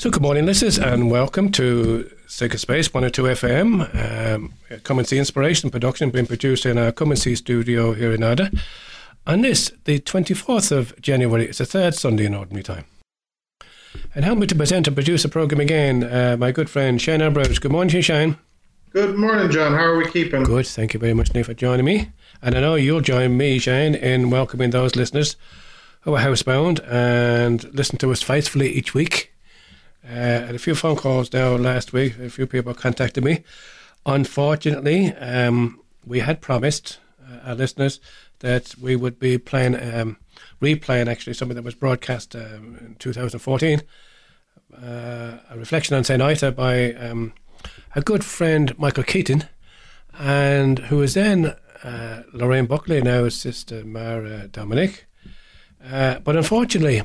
So, good morning, listeners, and welcome to Sacred Space 102 FM. Um, come and see Inspiration production being produced in our Come and See studio here in Athea. And this, the 24th of January, is the third Sunday in Ordinary Time. And help me to present and produce the programme again, uh, my good friend Shane Ambrose. Good morning, Shane. Good morning, John. How are we keeping? Good. Thank you very much, Nick, for joining me. And I know you'll join me, Shane, in welcoming those listeners who are housebound and listen to us faithfully each week. Uh, had a few phone calls now last week. A few people contacted me. Unfortunately, um, we had promised uh, our listeners that we would be playing, um, replaying actually something that was broadcast um, in 2014. Uh, a reflection on St. Ita by um, a good friend, Michael Keating, and who was then uh, Lorraine Buckley, now Sister Mary Dominic. Uh, but unfortunately,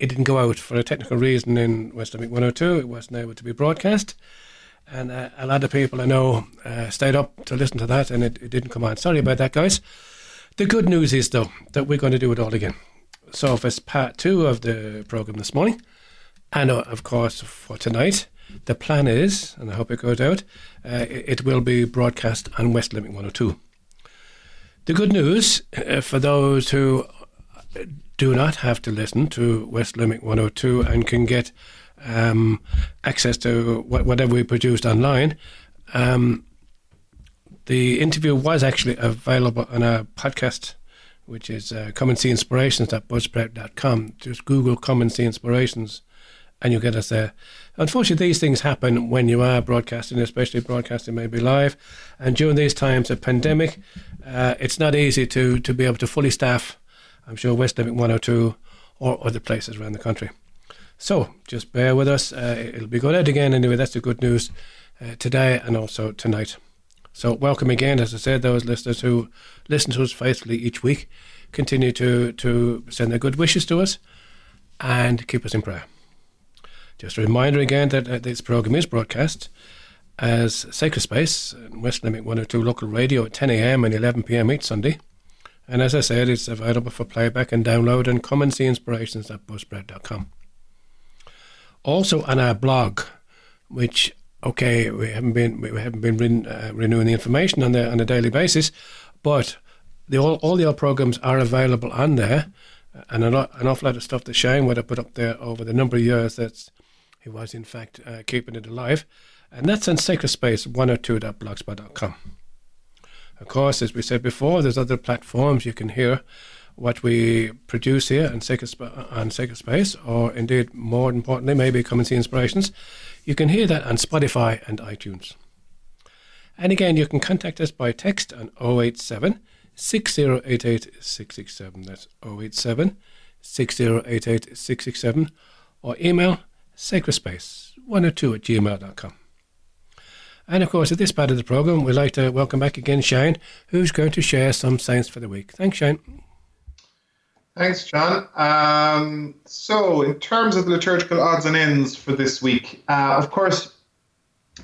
it didn't go out for a technical reason in West Limerick 102. It wasn't able to be broadcast. And uh, a lot of people I know uh, stayed up to listen to that and it, it, didn't come on. Sorry about that, guys. The good news is, though, that we're going to do it all again. So, if it's part two of the programme this morning, and uh, of course for tonight, the plan is, and I hope it goes out, uh, it, it, will be broadcast on West Limerick 102. The good news uh, for those who do not have to listen to West Limerick 102 and can get um, access to whatever we produced online. Um, the interview was actually available on our podcast, which is uh, Come and See Inspirations.buzzsprout.com. Just Google Come and See Inspirations and you'll get us there. Unfortunately, these things happen when you are broadcasting, especially broadcasting maybe live. And during these times of pandemic, uh, it's not easy to, to be able to fully staff I'm sure West Limerick 102 or other places around the country. So just bear with us. Uh, it'll be going out again anyway. That's the good news uh, today and also tonight. So welcome again, as I said, those listeners who listen to us faithfully each week. Continue to, to send their good wishes to us and keep us in prayer. Just a reminder again that uh, this program is broadcast as Sacred Space, West Limerick 102 local radio at 10 a.m. and 11 p.m. each Sunday. And as I said, it's available for playback and download and come and see inspirations at buzzsprout.com. Also on our blog, which okay, we haven't been we haven't been uh, renewing the information on the on a daily basis, but the all, all the old programs are available on there, and a lot, an awful lot of stuff that Shane would have put up there over the number of years that he was in fact uh, keeping it alive, and that's on Sacred Space 102.blogspot.com. Of course, as we said before, there's other platforms you can hear what we produce here on Sacred, on Sacred Space, or indeed, more importantly, maybe come and see Inspirations. You can hear that on Spotify and iTunes. And again, you can contact us by text on 087 6088 667. That's 087 6088 667. Or email sacredspace102 at gmail.com. And of course, at this part of the programme, we'd like to welcome back again Shane, who's going to share some science for the week. Thanks, Shane. Thanks, John. Um, so, in terms of the liturgical odds and ends for this week, uh, of course,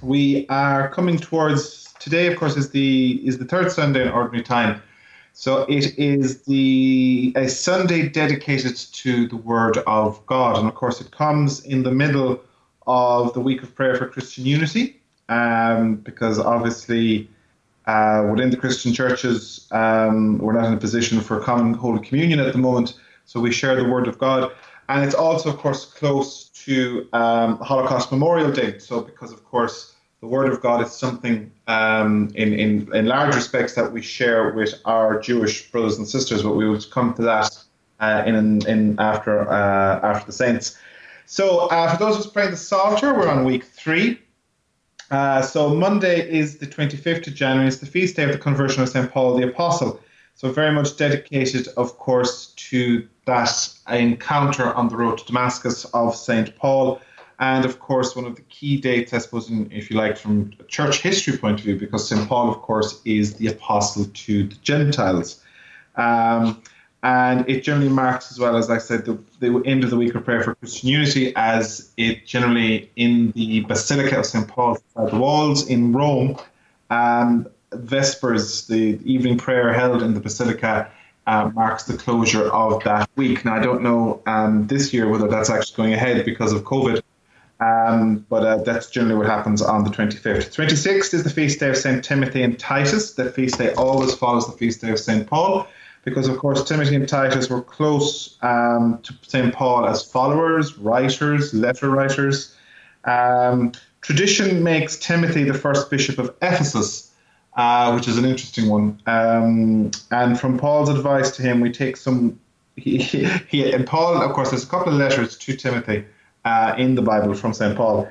we are coming towards today. Of course, is the is the third Sunday in Ordinary Time. So it is the a Sunday dedicated to the Word of God, and of course, it comes in the middle of the week of prayer for Christian unity um, because obviously uh, within the Christian churches, um, we're not in a position for common Holy Communion at the moment, so we share the Word of God. And it's also, of course, close to um, Holocaust Memorial Day. So, because, of course, the Word of God is something um, in, in, in large respects that we share with our Jewish brothers and sisters, but we will come to that uh, in, in after, uh, after the Saints. So, uh, for those of us praying the Psalter, we're on week three. Uh, so Monday is the 25th of January. It's the feast day of the conversion of St. Paul the Apostle. So very much dedicated, of course, to that encounter on the road to Damascus of St. Paul. And of course, one of the key dates, I suppose, in, if you like, from a church history point of view, because St. Paul, of course, is the apostle to the Gentiles. Um, and it generally marks as well as I said the, the end of the week of prayer for Christian unity as it generally in the Basilica of St Paul the walls in Rome and Vespers the evening prayer held in the Basilica uh, marks the closure of that week now I don't know um, this year whether that's actually going ahead because of COVID Um, but uh, that's generally what happens on the 25th. 26th is the feast day of St. Timothy and Titus. The feast day always follows the feast day of St. Paul because, of course, Timothy and Titus were close um, to St. Paul as followers, writers, letter writers. Um, tradition makes Timothy the first bishop of Ephesus, uh, which is an interesting one. Um, and from Paul's advice to him, we take some. He, he, and Paul, of course, there's a couple of letters to Timothy uh, in the Bible from St. Paul.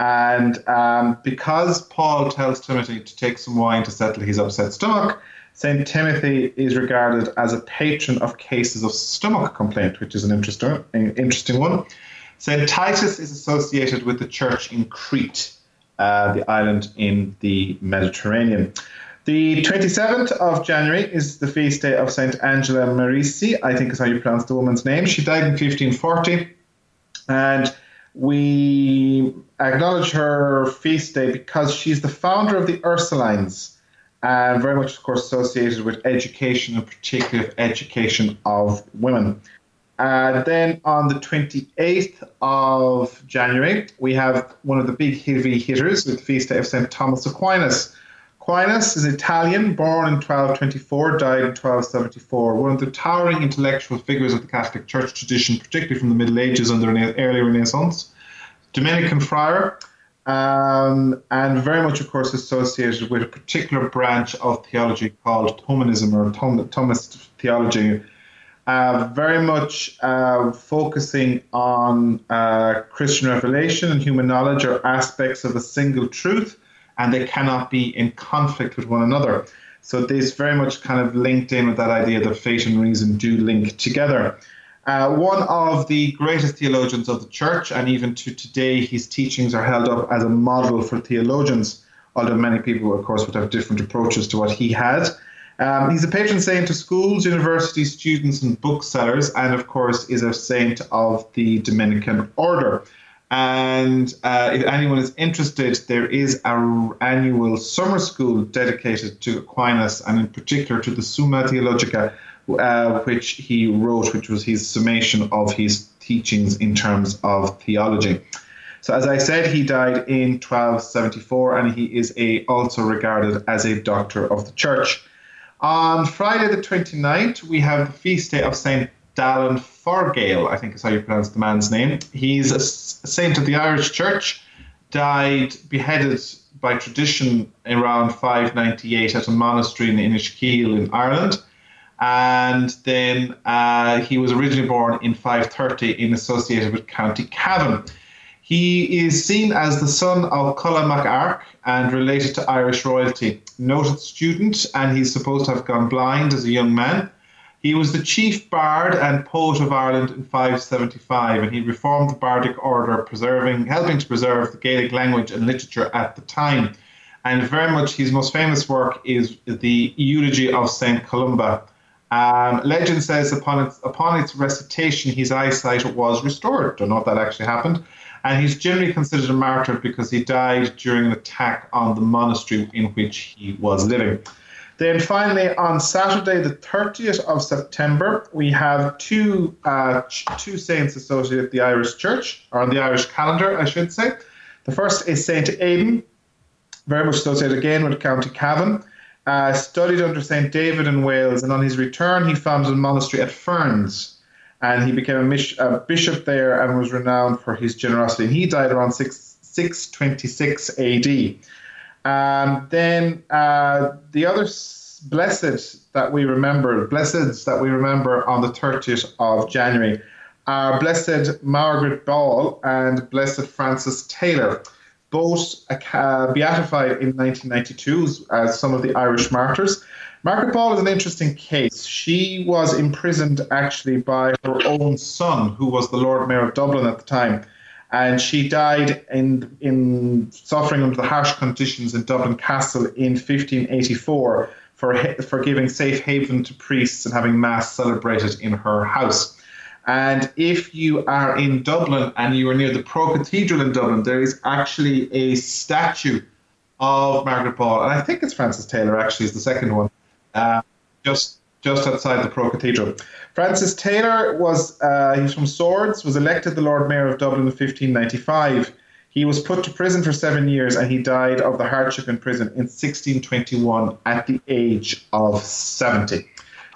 And um, because Paul tells Timothy to take some wine to settle his upset stomach, St. Timothy is regarded as a patron of cases of stomach complaint, which is an interesting, interesting one. St. Titus is associated with the church in Crete, uh, the island in the Mediterranean. The 27th of January is the feast day of St. Angela Merici, I think is how you pronounce the woman's name. She died in 1540. And we acknowledge her feast day because she's the founder of the Ursulines, and very much, of course, associated with education, and particular education of women. And then on the 28th of January, we have one of the big heavy hitters with the feast of St. Thomas Aquinas. Aquinas is Italian, born in 1224, died in 1274, one of the towering intellectual figures of the Catholic Church tradition, particularly from the Middle Ages and the early Renaissance. Dominican friar, um, and very much, of course, associated with a particular branch of theology called Thomism or Thom- Thomist theology. Uh, very much uh, focusing on uh, Christian revelation and human knowledge are aspects of a single truth and they cannot be in conflict with one another. So this very much kind of linked in with that idea that faith and reason do link together. Uh, one of the greatest theologians of the church, and even to today, his teachings are held up as a model for theologians, although many people, of course, would have different approaches to what he had. Um, he's a patron saint to schools, universities, students, and booksellers, and of course, is a saint of the Dominican order. And uh, if anyone is interested, there is an annual summer school dedicated to Aquinas and, in particular, to the Summa Theologica, uh, which he wrote, which was his summation of his teachings in terms of theology. So, as I said, he died in 1274, and he is a, also regarded as a doctor of the church. On Friday, the 29th, we have the feast day of Saint Dallan Forgaill, I think is how you pronounce the man's name. He's a saint of the Irish Church, died beheaded by tradition around 598 at a monastery in the Inishkeel in Ireland. And then uh, he was originally born in 530 in associated with County Cavan. He is seen as the son of Culla MacArc and related to Irish royalty. Noted student, and he's supposed to have gone blind as a young man. He was the chief bard and poet of Ireland in 575, and he reformed the bardic order, preserving, helping to preserve the Gaelic language and literature at the time. And very much his most famous work is the Eulogy of Saint Columba. Um, legend says upon its, upon its recitation, his eyesight was restored. Don't know if that actually happened. And he's generally considered a martyr because he died during an attack on the monastery in which he was living. Then finally, on Saturday, the 30th of September, we have two uh, two saints associated with the Irish Church, or on the Irish calendar, I should say. The first is Saint Aidan, very much associated again with County Cavan. Uh, studied under Saint David in Wales, and on his return, he founded a monastery at Ferns, and he became a, mis- a bishop there and was renowned for his generosity. And he died around 6, 626 AD. Um, then uh, the other blessed that we remember, blesseds that we remember on the 30th of January are Blessed Margaret Ball and Blessed Francis Taylor, both uh, beatified in 1992 as some of the Irish martyrs. Margaret Ball is an interesting case. She was imprisoned actually by her own son, who was the Lord Mayor of Dublin at the time and she died in in suffering under the harsh conditions in Dublin Castle in 1584 for for giving safe haven to priests and having mass celebrated in her house. And if you are in Dublin and you are near the Pro Cathedral in Dublin, there is actually a statue of Margaret Ball, and I think it's Francis Taylor actually is the second one, uh, just just outside the Pro Cathedral. Francis Taylor was uh, he's from Swords, was elected the Lord Mayor of Dublin in 1595. He was put to prison for seven years and he died of the hardship in prison in 1621 at the age of 70.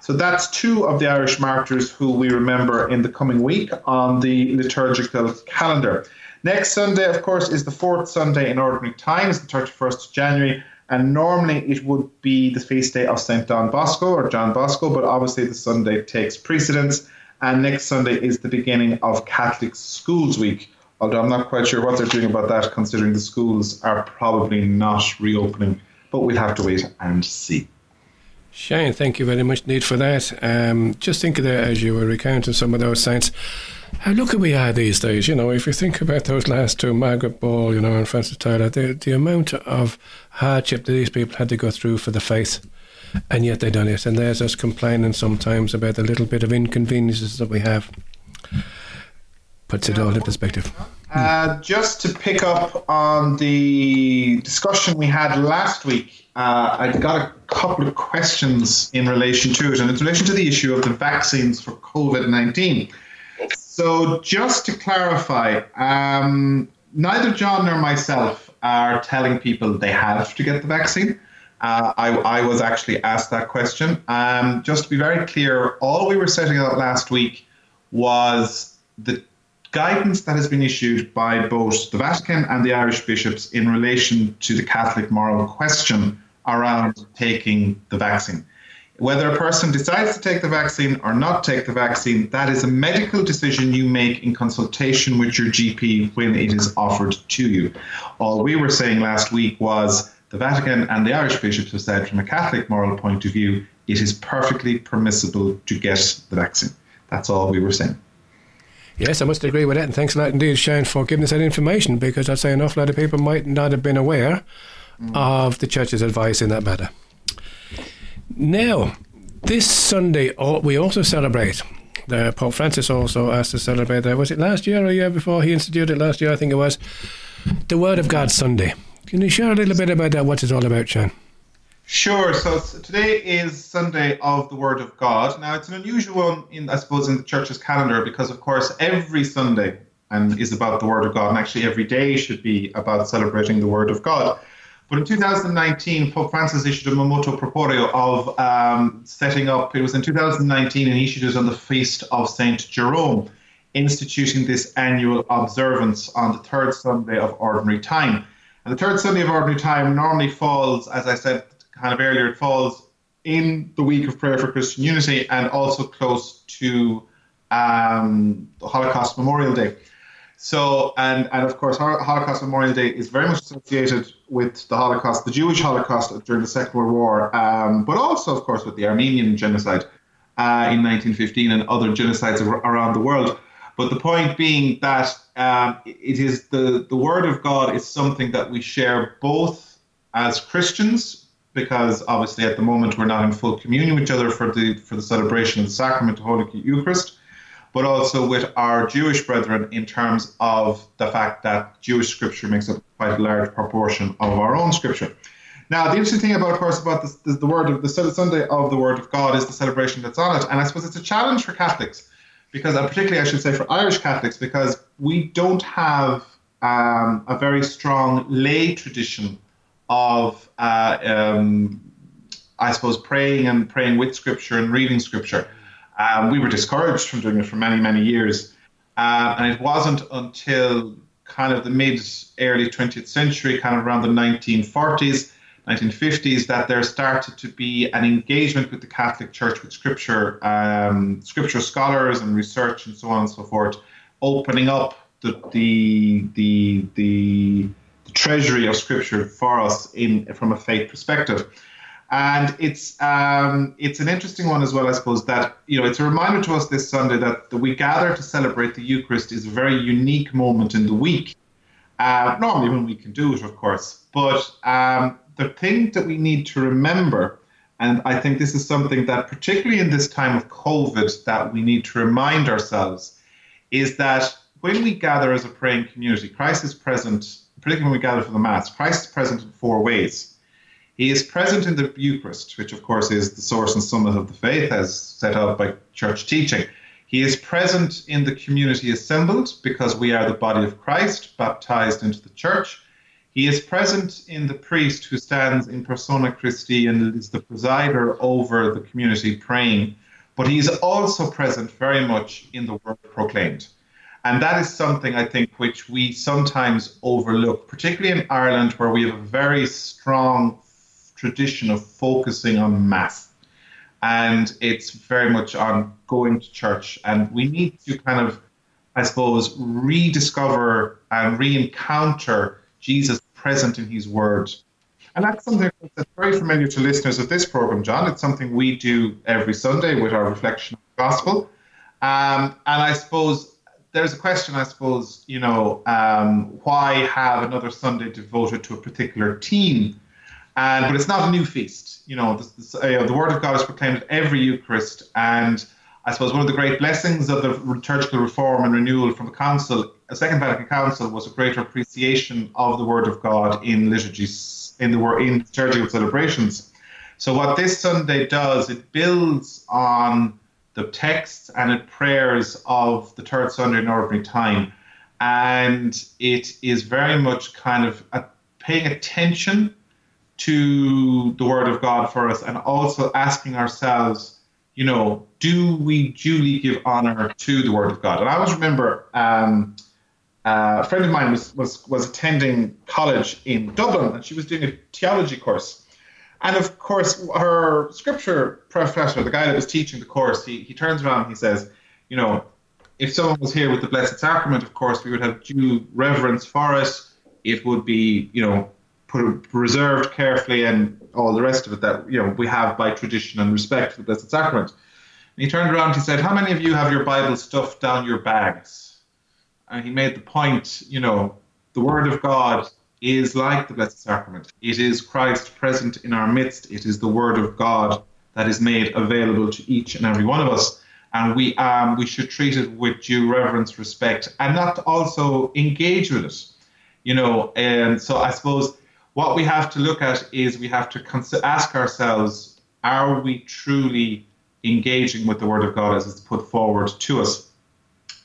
So that's two of the Irish martyrs who we remember in the coming week on the liturgical calendar. Next Sunday, of course, is the fourth Sunday in Ordinary Time, it's the 31st of January, and normally it would be the feast day of St. Don Bosco or John Bosco, but obviously the Sunday takes precedence, and next Sunday is the beginning of Catholic Schools Week although I'm not quite sure what they're doing about that, considering the schools are probably not reopening. But we'll have to wait and see. Shane, thank you very much indeed for that. Um, just think of that as you were recounting some of those saints. How lucky we are these days, you know, if you think about those last two, Margaret Ball, you know, and Francis Tyler, the, the amount of hardship that these people had to go through for the faith, and yet they done it. And there's us complaining sometimes about the little bit of inconveniences that we have puts it all in perspective. Uh, just to pick up on the discussion we had last week, uh, I got a couple of questions in relation to it, and it's in relation to the issue of the vaccines for COVID 19. So, just to clarify, um, neither John nor myself are telling people they have to get the vaccine. Uh, I, I, was actually asked that question. Um, just to be very clear, all we were setting out last week was the guidance that has been issued by both the Vatican and the Irish bishops in relation to the Catholic moral question around taking the vaccine. Whether a person decides to take the vaccine or not take the vaccine, that is a medical decision you make in consultation with your GP when it is offered to you. All we were saying last week was the Vatican and the Irish bishops have said, from a Catholic moral point of view, it is perfectly permissible to get the vaccine. That's all we were saying. Yes, I must agree with that, and thanks a lot indeed, Shane, for giving us that information because I'd say an awful lot of people might not have been aware mm. of the church's advice in that matter. Now, this Sunday, we also celebrate. The Pope Francis also asked to celebrate that. Was it last year or a year before he instituted it last year? I think it was. The Word of God Sunday. Can you share a little bit about that? What it's all about, Shane? Sure. So today is Sunday of the Word of God. Now it's an unusual one, in I suppose, in the church's calendar because, of course, every Sunday and is about the Word of God, and actually every day should be about celebrating the Word of God. But in 2019, Pope Francis issued a motu proprio of um, setting up. It was in 2019, and he issued it on the feast of Saint Jerome, instituting this annual observance on the third Sunday of Ordinary Time. And the third Sunday of Ordinary Time normally falls, as I said, kind of earlier, it falls in the week of prayer for Christian unity and also close to um, the Holocaust Memorial Day. So, and, and of course, Holocaust Memorial Day is very much associated with the Holocaust, the Jewish Holocaust during the Second World War, um, but also, of course, with the Armenian genocide uh, in 1915 and other genocides around the world. But the point being that um, it is the, the Word of God is something that we share both as Christians because obviously at the moment we're not in full communion with each other for the for the celebration of the sacrament of Holy Eucharist, but also with our Jewish brethren in terms of the fact that Jewish scripture makes up quite a large proportion of our own scripture. Now, the interesting thing about, of course, about this, the, the word of the Sunday of the Word of God is the celebration that's on it, and I suppose it's a challenge for Catholics because, and particularly, I should say, for Irish Catholics, because we don't have um, a very strong lay tradition of, uh, um, I suppose, praying and praying with Scripture and reading Scripture. Um, we were discouraged from doing it for many, many years. Uh, and it wasn't until kind of the mid early 20th century, kind of around the 1940s, 1950s, that there started to be an engagement with the Catholic Church with Scripture, um, Scripture scholars and research and so on and so forth, opening up the the the the treasury of scripture for us in from a faith perspective. And it's um, it's an interesting one as well, I suppose, that you know it's a reminder to us this Sunday that, we gather to celebrate the Eucharist is a very unique moment in the week. Uh, normally when we can do it, of course. But um, the thing that we need to remember, and I think this is something that particularly in this time of COVID that we need to remind ourselves, is that when we gather as a praying community, Christ is present particularly when we gather for the Mass, Christ is present in four ways. He is present in the Eucharist, which of course is the source and summit of the faith as set out by church teaching. He is present in the community assembled because we are the body of Christ, baptized into the church. He is present in the priest who stands in persona Christi and is the presider over the community praying. But he is also present very much in the word proclaimed. And that is something I think which we sometimes overlook, particularly in Ireland, where we have a very strong tradition of focusing on mass and it's very much on going to church. And we need to kind of, I suppose, rediscover and re-encounter Jesus present in His Word. And that's something that's very familiar to listeners of this program, John. It's something we do every Sunday with our reflection of the gospel. Um, and I suppose there's a question, I suppose, you know, um, why have another Sunday devoted to a particular team? And but it's not a new feast. You know, this, uh, the word of God is proclaimed at every Eucharist, and I suppose one of the great blessings of the liturgical reform and renewal from the Council, a Second Vatican Council, was a greater appreciation of the Word of God in liturgies, in the Word in liturgical celebrations. So what this Sunday does, it builds on the texts and it prayers of the third Sunday in Ordinary Time, and it is very much kind of a, paying attention to the Word of God for us and also asking ourselves, you know, do we duly give honor to the Word of God? And I always remember um, uh, a friend of mine was, was, was attending college in Dublin and she was doing a theology course. And of course, her scripture professor, the guy that was teaching the course, he, he turns around and he says, you know, if someone was here with the Blessed Sacrament, of course, we would have due reverence for it. It would be, you know, preserved carefully and all the rest of it that you know we have by tradition and respect for the Blessed Sacrament. And he turned around and he said, How many of you have your Bible stuffed down your bags? And he made the point, you know, the Word of God is like the Blessed Sacrament. It is Christ present in our midst. It is the Word of God that is made available to each and every one of us. And we um, we should treat it with due reverence, respect, and not also engage with it. You know, and so I suppose what we have to look at is we have to ask ourselves are we truly engaging with the Word of God as it's put forward to us?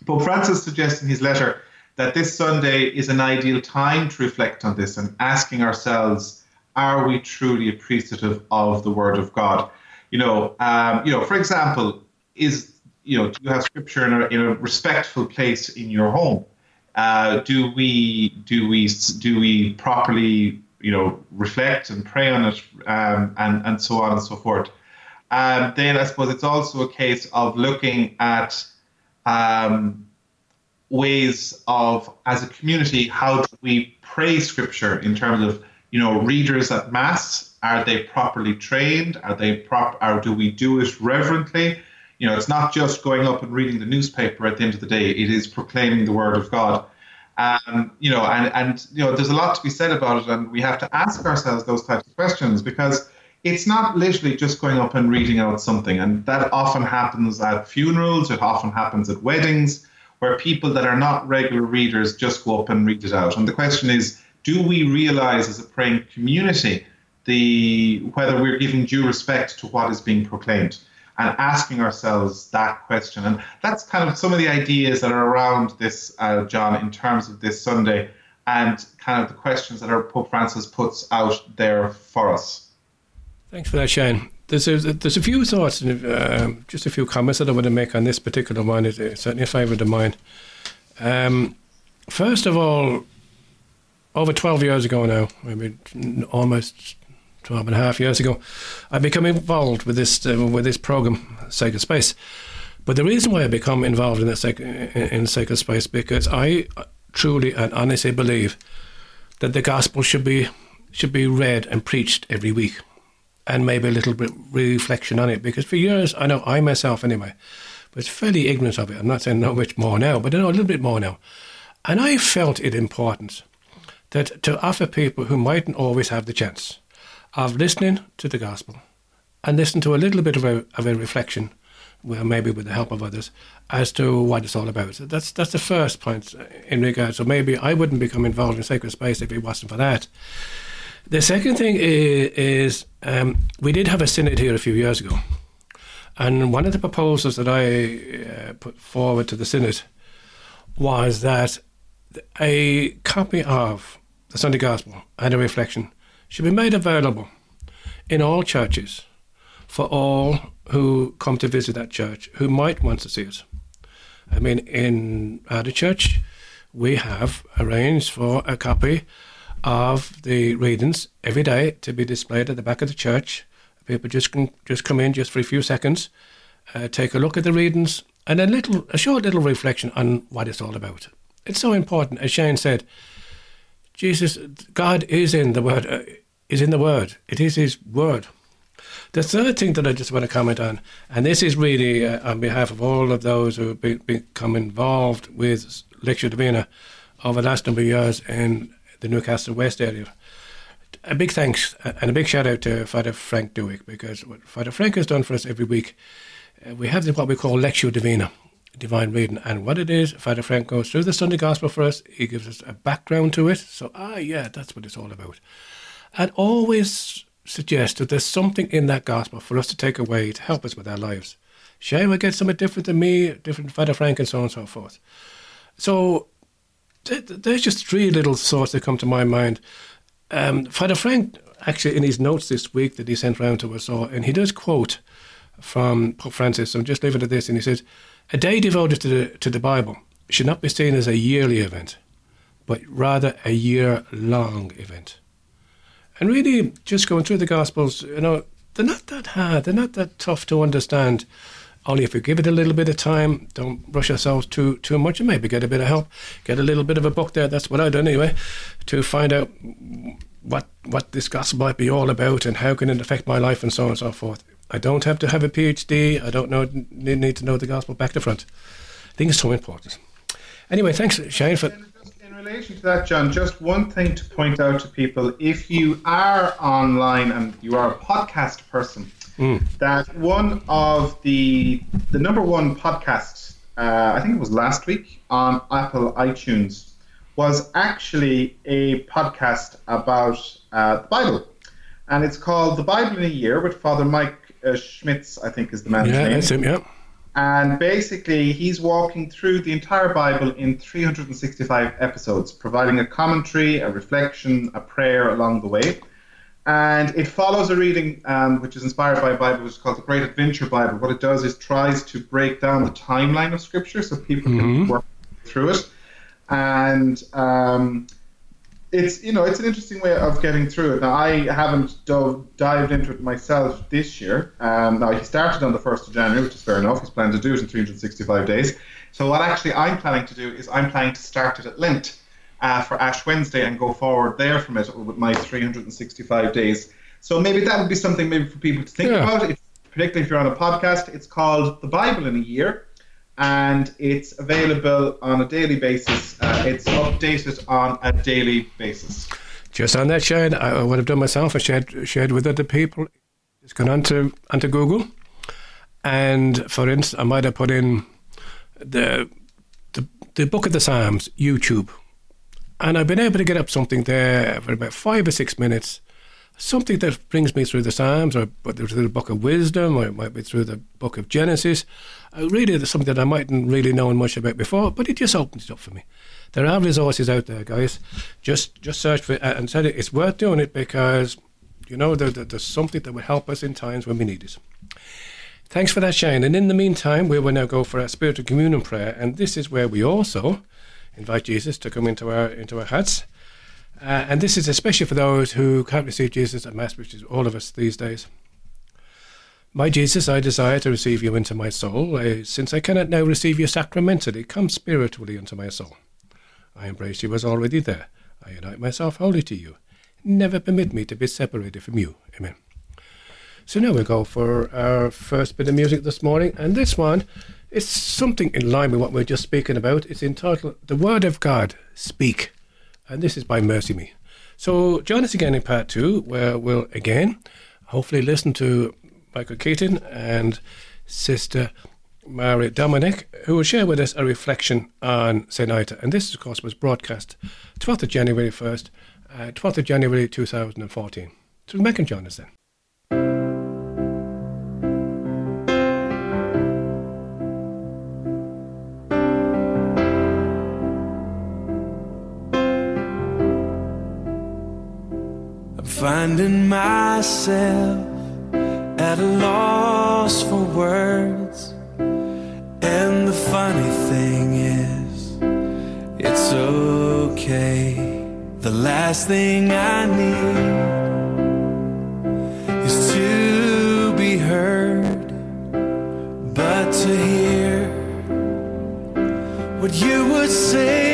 Pope Francis suggests in his letter that this Sunday is an ideal time to reflect on this and asking ourselves, are we truly appreciative of the Word of God? You know, um, you know, for example, is you know, do you have Scripture in a, in a respectful place in your home? Uh, do we do we do we properly you know, reflect and pray on it, um, and and so on and so forth. And then I suppose it's also a case of looking at um, ways of, as a community, how do we pray Scripture in terms of, you know, readers at Mass. Are they properly trained? Are they prop? Or do we do it reverently? You know, it's not just going up and reading the newspaper at the end of the day. It is proclaiming the Word of God. Um, you know, and, and you know, there's a lot to be said about it, and we have to ask ourselves those types of questions because it's not literally just going up and reading out something, and that often happens at funerals. It often happens at weddings, where people that are not regular readers just go up and read it out. And the question is, do we realize as a praying community the whether we're giving due respect to what is being proclaimed? and asking ourselves that question. And that's kind of some of the ideas that are around this, uh, John, in terms of this Sunday and kind of the questions that our Pope Francis puts out there for us. Thanks for that, Shane. There's a, there's a few thoughts and uh, just a few comments that I want to make on this particular one. It's certainly a favourite of mine. Um, first of all, over 12 years ago now, maybe almost 12 and a half years ago, I became involved with this uh, with this program, Sacred Space. But the reason why I become involved in this in Sacred Space because I truly and honestly believe that the gospel should be should be read and preached every week, and maybe a little bit reflection on it. Because for years, I know I myself anyway was fairly ignorant of it. I'm not saying know much more now, but I know a little bit more now, and I felt it important that to offer people who mightn't always have the chance of listening to the gospel and listen to a little bit of a, of a reflection, well, maybe with the help of others, as to what it's all about. That's that's the first point in regard. So maybe I wouldn't become involved in sacred space if it wasn't for that. The second thing is, is um, we did have a synod here a few years ago, And one of the proposals that I uh, put forward to the Synod was that a copy of the Sunday Gospel and a reflection should be made available in all churches for all who come to visit that church who might want to see it. I mean, in our church, we have arranged for a copy of the readings every day to be displayed at the back of the church. People just can just come in just for a few seconds, uh, take a look at the readings, and a little, a short little reflection on what it's all about. It's so important, as Shane said. Jesus, God is in the Word. Uh, is in the Word. It is His Word. The third thing that I just want to comment on, and this is really uh, on behalf of all of those who have be, become involved with Lectio Divina over the last number of years in the Newcastle West area. A big thanks and a big shout out to Father Frank Dewick because what Father Frank has done for us every week, uh, we have what we call Lectio Divina, divine reading. And what it is, Father Frank goes through the Sunday Gospel for us. He gives us a background to it. So, ah, yeah, that's what it's all about. And always suggest that there's something in that Gospel for us to take away to help us with our lives. Shane will get something different than me, different Father Frank, and so on and so forth. So there's just three little thoughts that come to my mind. Um, Father Frank, actually, in his notes this week that he sent round to us all, and he does quote from Pope Francis. So I'm just leaving it at this, and he says, "A day devoted to the to the Bible should not be seen as a yearly event, but rather a year-long event." And really, just going through the Gospels, you know, they're not that hard. They're not that tough to understand. Only if we give it a little bit of time, don't rush ourselves too too much, and maybe get a bit of help, get a little bit of a book there. That's what I do anyway, to find out what what this gospel might be all about and how can it affect my life and so on and so forth. I don't have to have a PhD. I don't know need to know the gospel back to front. I think it's so important. Anyway, thanks, Shane, for in relation to that, John, just one thing to point out to people: if you are online and you are a podcast person, mm. that one of the the number one podcast, uh, I think it was last week on Apple iTunes, was actually a podcast about uh, the Bible, and it's called "The Bible in a Year" with Father Mike uh, Schmitz, I think is the man's yeah, name. That's him. Yeah. And basically, he's walking through the entire Bible in 365 episodes, providing a commentary, a reflection, a prayer along the way and it follows a reading um, which is inspired by a Bible, which is called the Great Adventure Bible. What it does is tries to break down the timeline of Scripture so people mm-hmm. can work through it, and um, it's you know it's an interesting way of getting through it. Now I haven't dove, dived into it myself this year. Um, now he started on the first of January, which is fair enough. He's planning to do it in 365 days. So what actually I'm planning to do is I'm planning to start it at Lent uh, for Ash Wednesday and go forward there from it with my 365 days. So maybe that would be something maybe for people to think yeah. about, particularly if you're on a podcast. It's called The Bible in a Year, and it's available on a daily basis. Uh, it's updated on a daily basis. Just on that, Shane, I would have done myself. I shared shared with other people. Just gone onto onto Google, and for instance, I might have put in the the, the Book of the Psalms YouTube and I've been able to get up something there for about five or six minutes, something that brings me through the Psalms, or through the Book of Wisdom, or it might be through the Book of Genesis. Uh, really, something that I mightn't really known much about before, but it just opens it up for me. There are resources out there, guys. Just just search for it and said it's worth doing it because you know there, there's something that will help us in times when we need it. Thanks for that, Shane. And in the meantime, we will now go for our spiritual communion prayer, and this is where we also invite Jesus to come into our into our hearts. Uh, and this is especially for those who can't receive Jesus at Mass, which is all of us these days. My Jesus, I desire to receive you into my soul. I, since I cannot now receive you sacramentally, come spiritually into my soul. I embrace you as already there. I unite myself wholly to you. Never permit me to be separated from you. Amen. So now we go for our first bit of music this morning, and this one it's something in line with what we are just speaking about. It's entitled The Word of God, Speak. And this is by MercyMe. So join us again in part two, where we'll again hopefully listen to Michael Keating and Sister Mary Dominic, who will share with us a reflection on St. Ita. And this, of course, was broadcast 12th of January 1st, uh, 12th of January 2014. So Mike and join us then. Finding myself at a loss for words. And the funny thing is, it's okay. The last thing I need is to be heard, but to hear what you would say.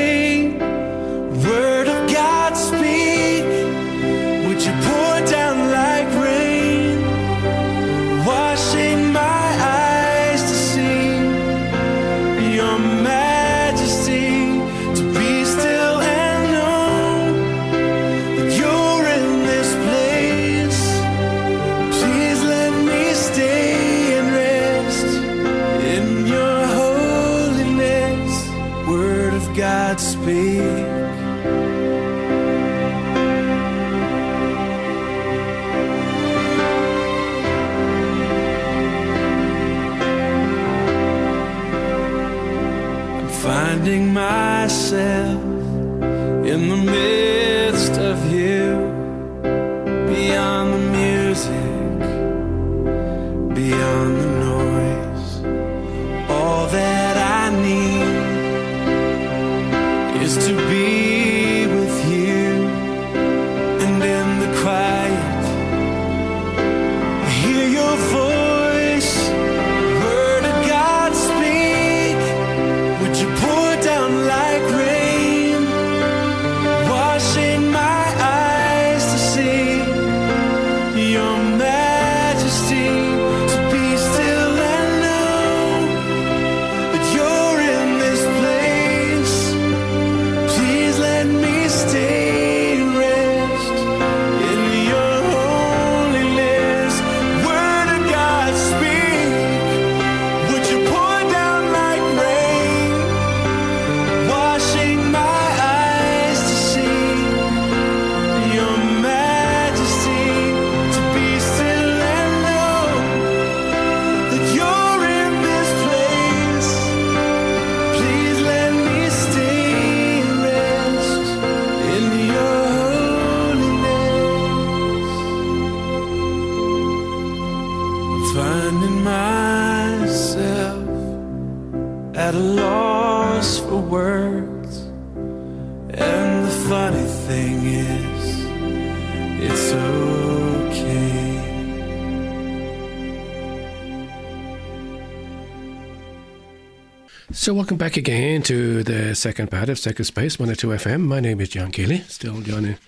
Welcome back again to the second part of Sacred Space 102 FM. My name is John Keeley, still joined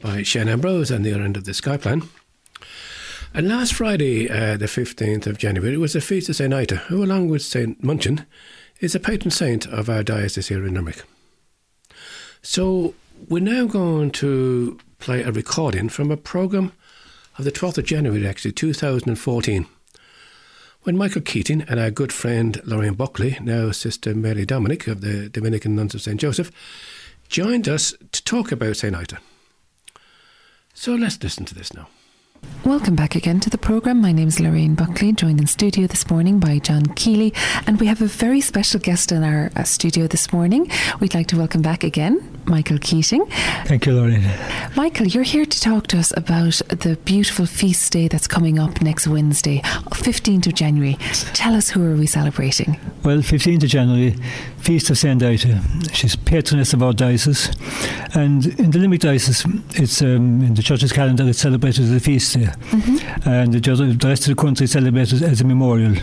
by Shane Ambrose on the other end of the Skyplan. And last Friday, uh, the 15th of January, it was the feast of St. Ita, who, along with St. Munchin, is a patron saint of our diocese here in Limerick. So, we're now going to play a recording from a programme of the 12th of January, actually, 2014 when Michael Keating and our good friend Lorraine Buckley, now Sister Mary Dominic of the Dominican Nuns of St. Joseph, joined us to talk about St. Ita. So let's listen to this now. Welcome back again to the programme. My name is Lorraine Buckley, joined in studio this morning by John Keeley, and we have a very special guest in our uh, studio this morning. We'd like to welcome back again Michael Keating. Thank you, Lorraine. Michael, you're here to talk to us about the beautiful feast day that's coming up next Wednesday, 15th of January. Tell us who are we celebrating? Well, 15th of January, Feast of St. Ita. She's patroness of our diocese. And in the Limerick Diocese, it's um, in the church's calendar, it's celebrated as a feast day. And the, the rest of the country celebrates it as a memorial.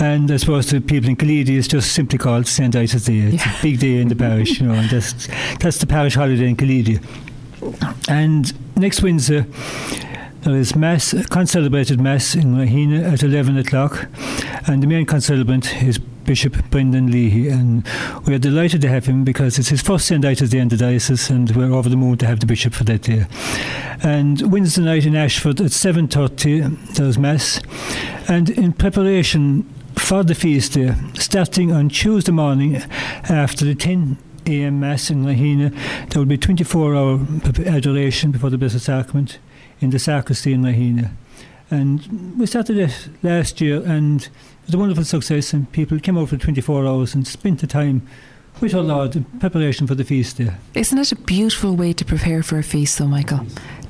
And I suppose the people in Killeedy is just simply called St. Ita's Day. It's Yeah. a big day in the parish, you know, and that's, that's the parish holiday in Killeedy. And next Wednesday, there is mass, concelebrated mass in Raheenagh at 11 o'clock, and the main concelebrant is Bishop Brendan Leahy, and we are delighted to have him because it's his first St. Ita's Day in the diocese, and we're over the moon to have the bishop for that day. And Wednesday night in Ashford at 7.30, there's mass, and in preparation for the feast day, starting on Tuesday morning after the 10 a.m. Mass in Raheenagh, there will be 24 hour adoration before the Blessed Sacrament in the sacristy in Raheenagh. And we started it last year and it was a wonderful success and people came over for 24 hours and spent the time with our Lord in preparation for the feast day. Isn't it a beautiful way to prepare for a feast, though, Michael?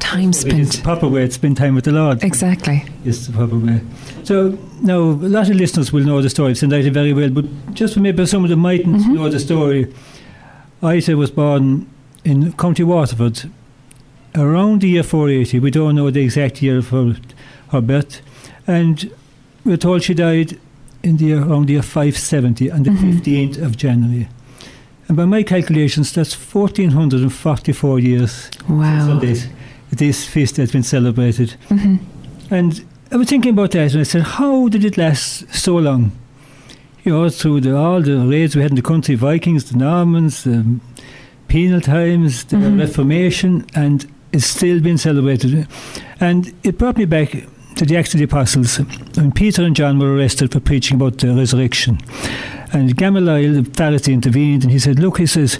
time spent. It's the proper way to spend time with the Lord. Exactly. Is the proper way. So now a lot of listeners will know the story of St. Ita very well, but just for maybe some of them mightn't mm-hmm. know the story. Ita was born in County Waterford around the year 480. We don't know the exact year of her, her birth, and we're told she died in the year, around the year 570 on the mm-hmm. 15th of January. And by my calculations, that's 1444 years Wow. this, this feast has been celebrated. Mm-hmm. And I was thinking about that and I said, how did it last so long? You know, through the, all the raids we had in the country, Vikings, the Normans, the penal times, the mm-hmm. Reformation, and it's still been celebrated. And it brought me back to the Acts of the Apostles when Peter and John were arrested for preaching about the resurrection. And Gamaliel, the Pharisee, intervened and he said, Look, he says,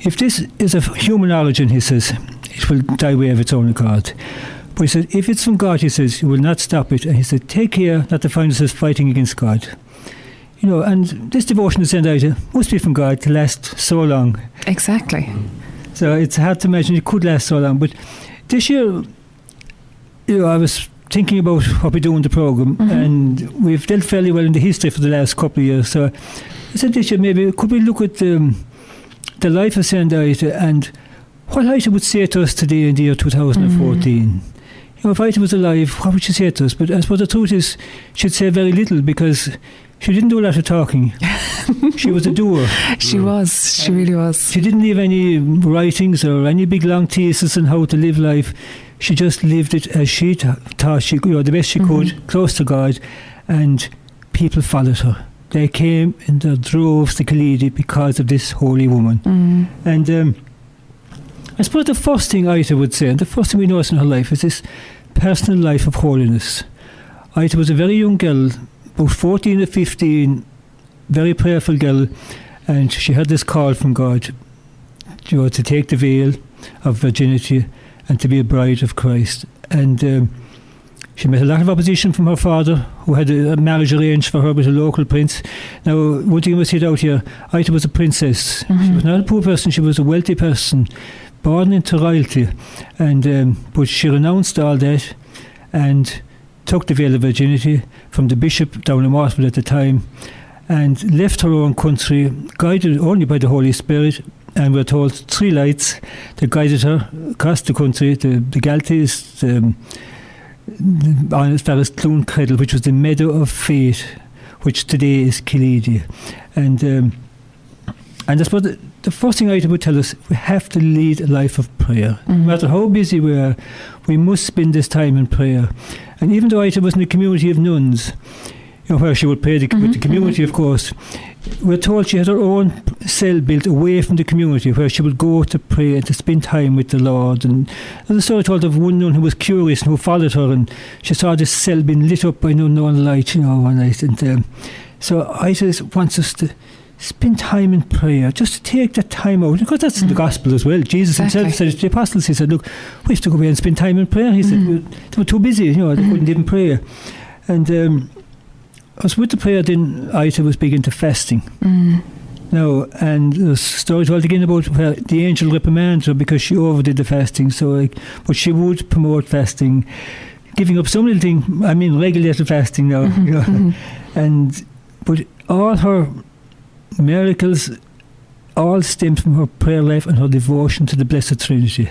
if this is of human origin, he says, it will die away of its own accord. But he said, if it's from God, he says, you will not stop it. And he said, take care not to find yourselves fighting against God. You know, and this devotion to St. Ita must be from God to last so long. Exactly. So it's hard to imagine it could last so long. But this year, you know, I was thinking about what we do in the program, mm-hmm. and we've dealt fairly well in the history for the last couple of years. So I said this year, maybe could we look at um, the life of St. Ita and what Ita would say to us today in the year 2014? Mm-hmm. You know, if Ita was alive, what would she say to us? But I suppose the truth is, she'd say very little because she didn't do a lot of talking. she was a doer. She mm. was. She really was. She didn't leave any writings or any big long thesis on how to live life. She just lived it as she th- thought she, you know, the best she could, close to God, and people followed her. They came in their droves to Killeedy because of this holy woman. Mm. And um, I suppose the first thing Ita would say, and the first thing we notice in her life, is this personal life of holiness. Ita was a very young girl, about 14 or 15, very prayerful girl, and she had this call from God you know, to take the veil of virginity and to be a bride of Christ. And um, she met a lot of opposition from her father, who had a, marriage arranged for her with a local prince. Now, one thing must hit out here Ita was a princess. She was not a poor person, she was a wealthy person, born into royalty. And um, But she renounced all that and took the veil of virginity from the bishop down in Waterford at the time and left her own country, guided only by the Holy Spirit. And we're told three lights that guided her across the country the, the Galties, um, the, on as far as which was the meadow of faith, which today is Killeedy. And um, and I suppose the, the first thing I would tell us, we have to lead a life of prayer. No matter how busy we are, we must spend this time in prayer. And even though Ita was in a community of nuns, you know, where she would pray the, with the community, of course, we're told she had her own cell built away from the community where she would go to pray and to spend time with the Lord. And a story told of one nun who was curious and who followed her, and she saw this cell being lit up by an unknown light, you know, one night. And um, so Ita wants us to spend time in prayer, just to take that time out, because that's in the gospel as well. Jesus himself said to the apostles, he said, Look, we have to go away and spend time in prayer. He said, "We- They were too busy, you know, they couldn't even pray. And um, I was with the prayer, then Ita was big into fasting. Mm. Now, and there's stories told again about where the angel reprimanded her because she overdid the fasting. So, like, but she would promote fasting, giving up some little thing. I mean, regulated fasting now, you know. And but all her miracles all stemmed from her prayer life and her devotion to the Blessed Trinity.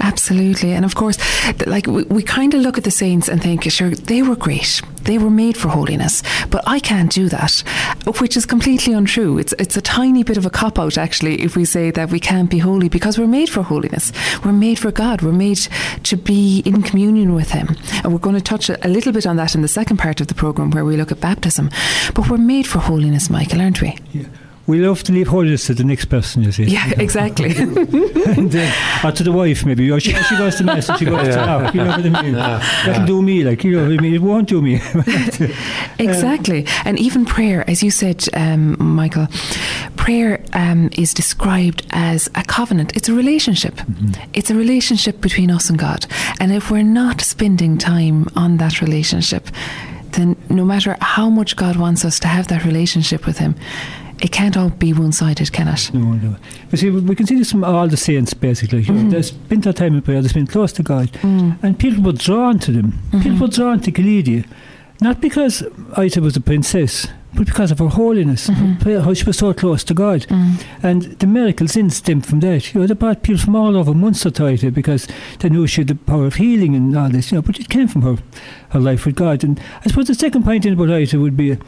Absolutely. And of course, like we, we kind of look at the saints and think, sure, they were great. They were made for holiness. But I can't do that, which is completely untrue. It's, it's a tiny bit of a cop out, actually, if we say that we can't be holy because we're made for holiness. We're made for God. We're made to be in communion with Him. And we're going to touch a, a little bit on that in the second part of the program where we look at baptism. But we're made for holiness, Michael, aren't we? We love to leave holiness to the next person, you see. Yeah, exactly. and, uh, or to the wife, maybe. Or she, she goes to mass and she goes to out. You know what I mean? That'll do me, like, you know what I mean? It won't do me. Exactly. And even prayer, as you said, um, Michael, prayer um, is described as a covenant. It's a relationship. It's a relationship between us and God. And if we're not spending time on that relationship, then no matter how much God wants us to have that relationship with Him, It can't all be one sided, can it? No, no. But see, we can see this from all the saints, basically. You know, there's been that time in prayer, there's been close to God, mm. and people were drawn to them. Mm-hmm. People were drawn to Killeedy, not because Ita was a princess, but because of her holiness, mm-hmm. her prayer, how she was so close to God. Mm. And the miracles in stemmed from that. You know, they brought people from all over Munster to Ita because they knew she had the power of healing and all this, you know, but it came from her, her life with God. And I suppose the second point in about Ita would be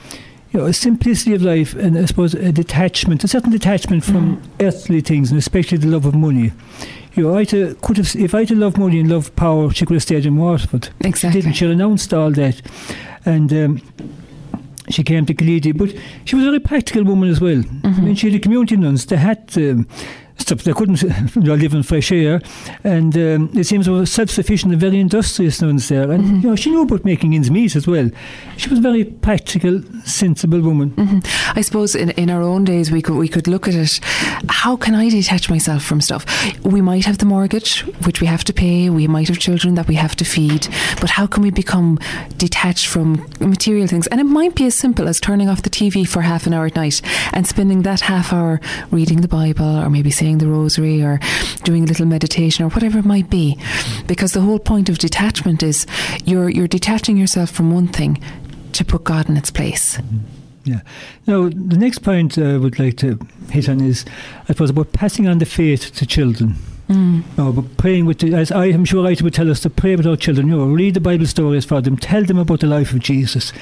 you know, a simplicity of life and I suppose a detachment, a certain detachment from earthly things and especially the love of money. You know, Ita could have, if Ita loved money and loved power, she could have stayed in Waterford. Exactly. She didn't. She renounced all that. And um, she came to Killeedy, but she was a very practical woman as well. I mean, she had a community nuns. They had um, stuff. They couldn't you know, live in fresh air, and um, it seems they were self-sufficient and very industrious nuns there. And you know, she knew about making ends meet as well. She was a very practical, sensible woman. I suppose in, in our own days we could we could look at it. How can I detach myself from stuff? We might have the mortgage which we have to pay. We might have children that we have to feed. But how can we become detached from material things? And it might be as simple as turning off the TV for half an hour at night and spending that half hour reading the Bible or maybe saying the Rosary or doing a little meditation or whatever it might be. Because the whole point of detachment is you're you're detaching yourself from one thing to put God in its place. Yeah. Now, the next point I would like to hit on is, I suppose, about passing on the faith to children. Mm. No, but praying with, the, as I am sure Ita would tell us, to pray with our children. You know, read the Bible stories for them, tell them about the life of Jesus.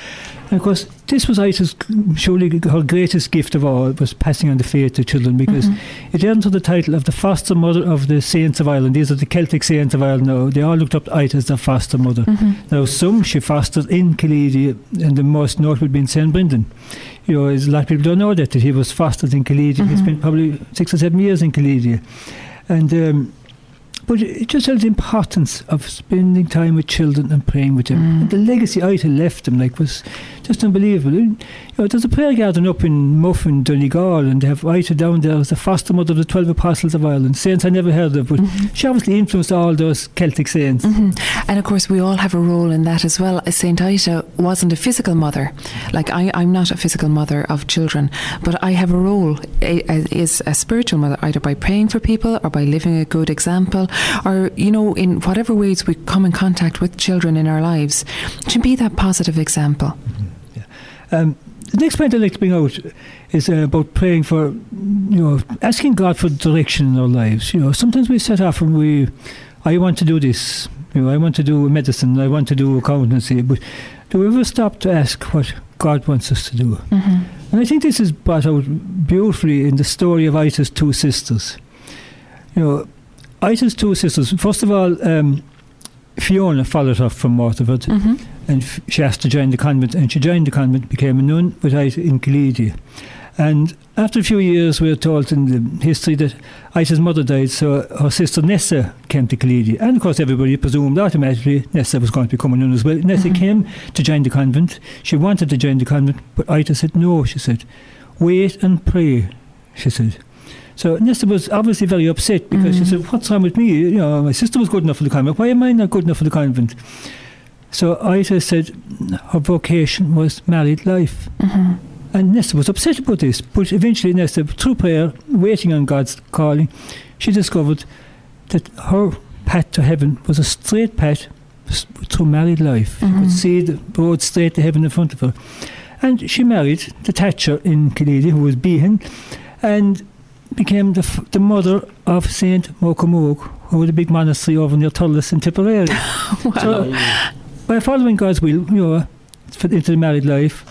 And of course, this was Ita's surely her greatest gift of all was passing on the faith to children because mm-hmm. it earned her the title of the foster mother of the saints of Ireland. These are the Celtic saints of Ireland now. They all looked up to Ita as their foster mother. Mm-hmm. Now, some she fostered in Killeedy, and the most notable being St. Brendan. You know, as a lot of people don't know that, that he was fostered in Killeedy. He spent mm-hmm. probably six or seven years in Killeedy. And um, but it just shows the importance of spending time with children and praying with them. And the legacy Ita left them like was just unbelievable. And, you know, there's a prayer garden up in Muffin, Donegal, and they have Ita down there as the foster mother of the twelve apostles of Ireland. Saints I never heard of, but mm-hmm. she obviously influenced all those Celtic saints. Mm-hmm. And of course, we all have a role in that as well. Saint Ita wasn't a physical mother. Like I, I'm not a physical mother of children, but I have a role as is a spiritual mother, either by praying for people or by living a good example, or you know, in whatever ways we come in contact with children in our lives, to be that positive example. Um, the next point I'd like to bring out is uh, about praying for, you know, asking God for direction in our lives. You know, sometimes we set off and we, I want to do this, you know, I want to do medicine, I want to do accountancy, but do we ever stop to ask what God wants us to do? And I think this is brought out beautifully in the story of Ita's two sisters. You know, Ita's two sisters, first of all, um, Fiona followed her from Waterford Mm-hmm. and f- she asked to join the convent, and she joined the convent, became a nun with Ita in Killeedy. And after a few years, we are told in the history that Ita's mother died, so her sister Nessa came to Killeedy. And of course, everybody presumed automatically Nessa was going to become a nun as well. Nessa came to join the convent. She wanted to join the convent, but Ita said no, she said. Wait and pray, she said. So Nessa was obviously very upset because she mm. said, What's wrong with me? You know, my sister was good enough for the convent. Why am I not good enough for the convent? So Ita said her vocation was married life. Mm-hmm. And Nessa was upset about this. But eventually, Nessa, through prayer, waiting on God's calling, she discovered that her path to heaven was a straight path through married life. She could mm-hmm. see the road straight to heaven in front of her. And she married the Thatcher in Killeedy, who was Behan, and became the, f- the mother of Saint Mokamog, who was a big monastery over near Thurles in Tipperary. So, by following God's will, you know, into the married life,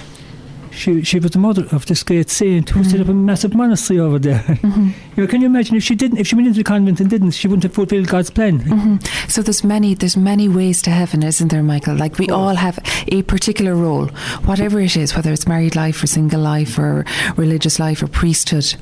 she she was the mother of this great saint who set up a mm-hmm. massive monastery over there. Mm-hmm. you know, can you imagine if she didn't, if she went into the convent and didn't, she wouldn't have fulfilled God's plan. Mm-hmm. So there's many there's many ways to heaven, isn't there, Michael? Like we all have a particular role, whatever it is, whether it's married life or single life or religious life or priesthood.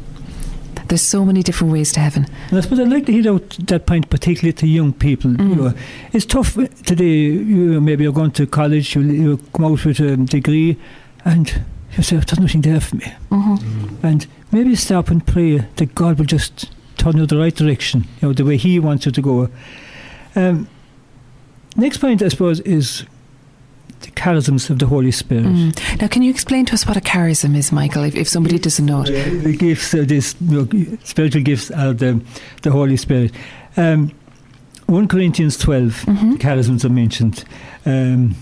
There's so many different ways to heaven. And I suppose I'd like to hit out that point, particularly to young people. You mm. know, it's tough today. You know, maybe you're going to college, you, you come out with a degree, and you say, oh, "There's nothing there for me." Mm-hmm. Mm. And maybe stop and pray that God will just turn you the right direction, you know, the way He wants you to go. Um, next point, I suppose, is the charisms of the Holy Spirit. Mm. Now, can you explain to us what a charism is, Michael, if, if somebody doesn't know it? The gifts, uh, this you know, spiritual gifts are the, the Holy Spirit. Um, 1 Corinthians 12, Mhm. the charisms are mentioned. Um,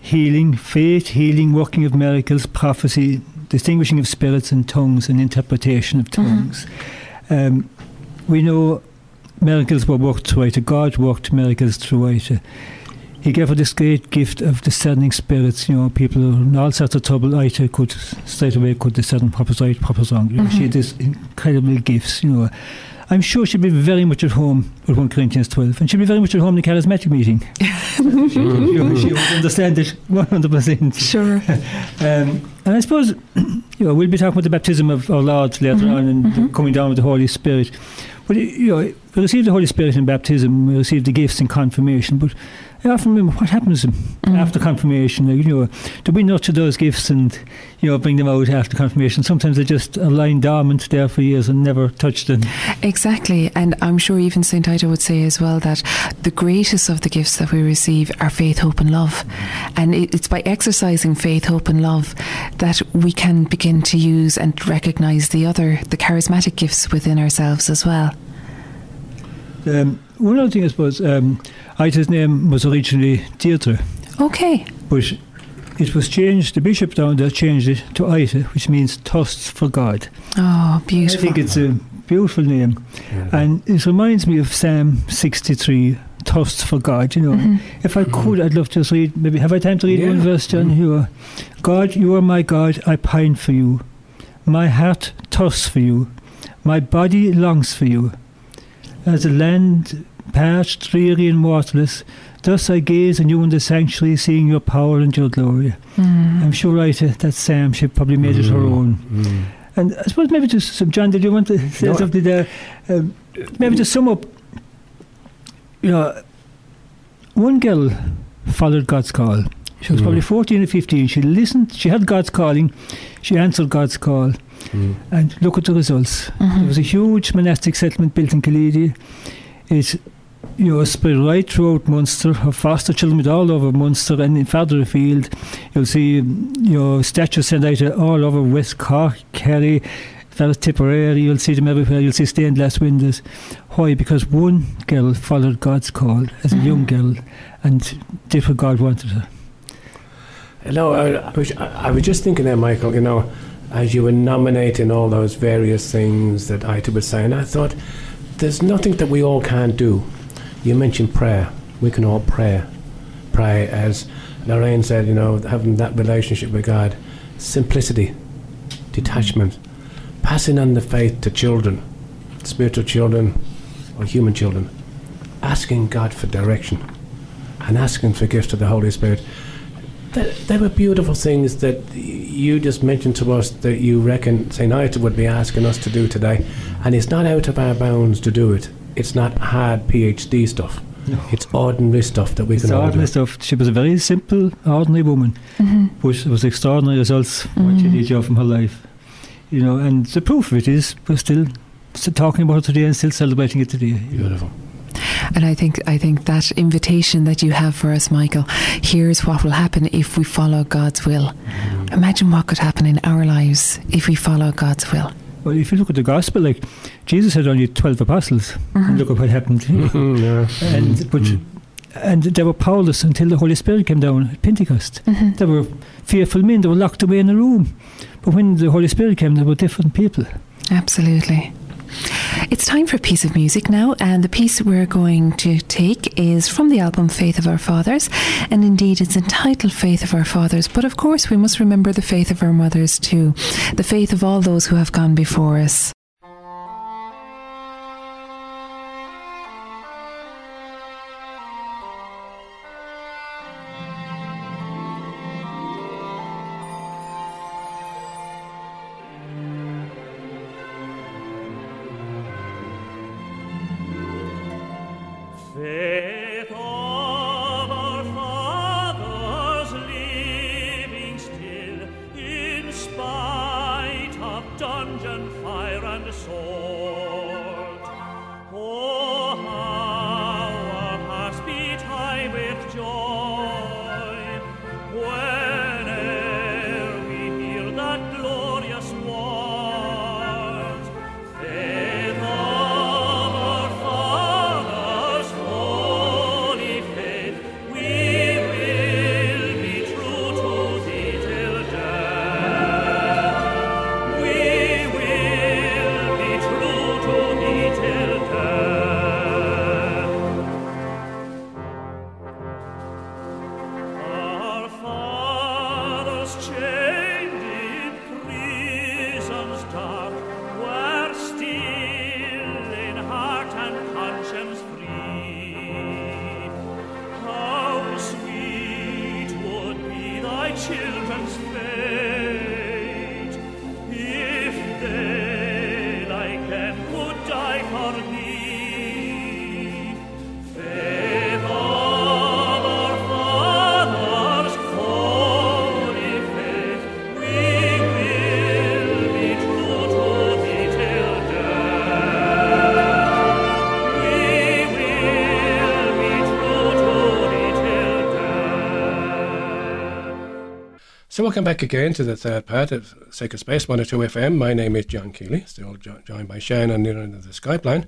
healing, faith, healing, working of miracles, prophecy, distinguishing of spirits and tongues, and interpretation of tongues. Um, we know miracles were worked through Ita. God worked miracles through Ita. He gave her this great gift of discerning spirits. You know, people in all sorts of trouble, Ita could straight away could discern proper's right, proper's wrong. You know, She had these incredible gifts. You know, I'm sure she'd be very much at home with 1 Corinthians 12, and she'd be very much at home in the charismatic meeting. she, you know, she would understand it 100%. Sure. Um, and I suppose, you know, we'll be talking about the baptism of our Lord later Mhm, on and mhm. coming down with the Holy Spirit. But, you know, we receive the Holy Spirit in baptism, we receive the gifts in confirmation, but I often remember what happens Mm. after confirmation. Like, you know, do we nurture those gifts and, you know, bring them out after confirmation? Sometimes they just lying dormant there for years and never touched them. Exactly. And I'm sure even St. Ita would say as well that the greatest of the gifts that we receive are faith, hope, and love. And it's by exercising faith, hope, and love that we can begin to use and recognize the other, the charismatic gifts within ourselves as well. Um, one other thing, I suppose, um, Ita's name was originally Deirdre. Okay. But it was changed, the bishop down there changed it to Ida, which means thirsts for God. Oh, beautiful. I think it's a beautiful name. And it reminds me of Psalm 63, thirsts for God. You know, Mhm. if I could, I'd love to just read, maybe, have I time to read Yeah. one verse, John? You are, God, you are my God, I pine for you. My heart thirsts for you. My body longs for you. As a land parched, dreary, and waterless, thus I gaze on you in the sanctuary, seeing your power and your glory. Mm. I'm sure right, uh, that Sam, she probably made it her Mm. own. Mm. And I suppose maybe just some, John, did you want to say No, something there? Um, maybe to sum up, you know, one girl followed God's call. She was Mm. probably 14 or 15. She listened, she had God's calling, she answered God's call, Mm. and look at the results. Mhm. There was a huge monastic settlement built in Killeedy. It you know, spread right throughout Munster. Her foster children went all over Munster and in further afield. You'll see, you know, statues sent out all over West Cork, Kerry, Fellas Tipperary. You'll see them everywhere. You'll see stained glass windows. Why? Because one girl followed God's call as a Mhm. young girl and did what God wanted her. You know, I, I, I was just thinking there, Michael, you know, as you were nominating all those various things that Ita was saying, I thought, there's nothing that we all can't do. You mentioned prayer. We can all pray. Pray, as Lorraine said, you know, having that relationship with God, simplicity, detachment, passing on the faith to children, spiritual children or human children, asking God for direction and asking for gifts of the Holy Spirit. They, they were beautiful things that you just mentioned to us that you reckon St. Ita would be asking us to do today. And it's not out of our bounds to do it. It's not hard PhD stuff. No. It's ordinary stuff that we It's can all do. ordinary stuff. She was a very simple, ordinary woman. Mhm. but it was extraordinary results what she Mm. did from her life. You know, and the proof of it is we're still, still talking about it today and still celebrating it today. Beautiful. And I think I think that invitation that you have for us, Michael, here's what will happen if we follow God's will. Imagine what could happen in our lives if we follow God's will. Well, if you look at the gospel, like Jesus had only twelve apostles, Mhm. and look at what happened. yeah. and but Mm. and they were powerless until the Holy Spirit came down at Pentecost. Mhm. They were fearful men. They were locked away in a room. But when the Holy Spirit came, they were different people. Absolutely. It's time for a piece of music now, and the piece we're going to take is from the album Faith of Our Fathers, and indeed it's entitled Faith of Our Fathers. But of course, we must remember the faith of our mothers too, the faith of all those who have gone before us. So welcome back again to the third part of Sacred Space 102 FM. My name is John Keeley, still joined by Shane on the Skype line.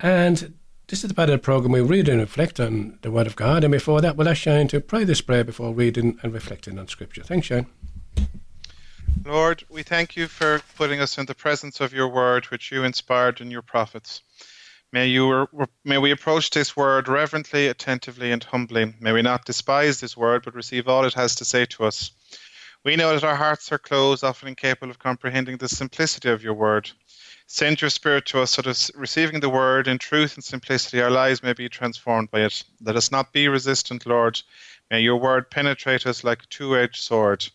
And this is the part of the programme we read and reflect on the Word of God. And before that, we'll ask Shane to pray this prayer before reading and reflecting on Scripture. Thanks, Shane. Lord, we thank you for putting us in the presence of your word, which you inspired in your prophets. May you may we approach this word reverently, attentively, and humbly. May we not despise this word, but receive all it has to say to us. We know that our hearts are closed, often incapable of comprehending the simplicity of your word. Send your spirit to us so that receiving the word in truth and simplicity, our lives may be transformed by it. Let us not be resistant, Lord. May your word penetrate us like a two edged sword.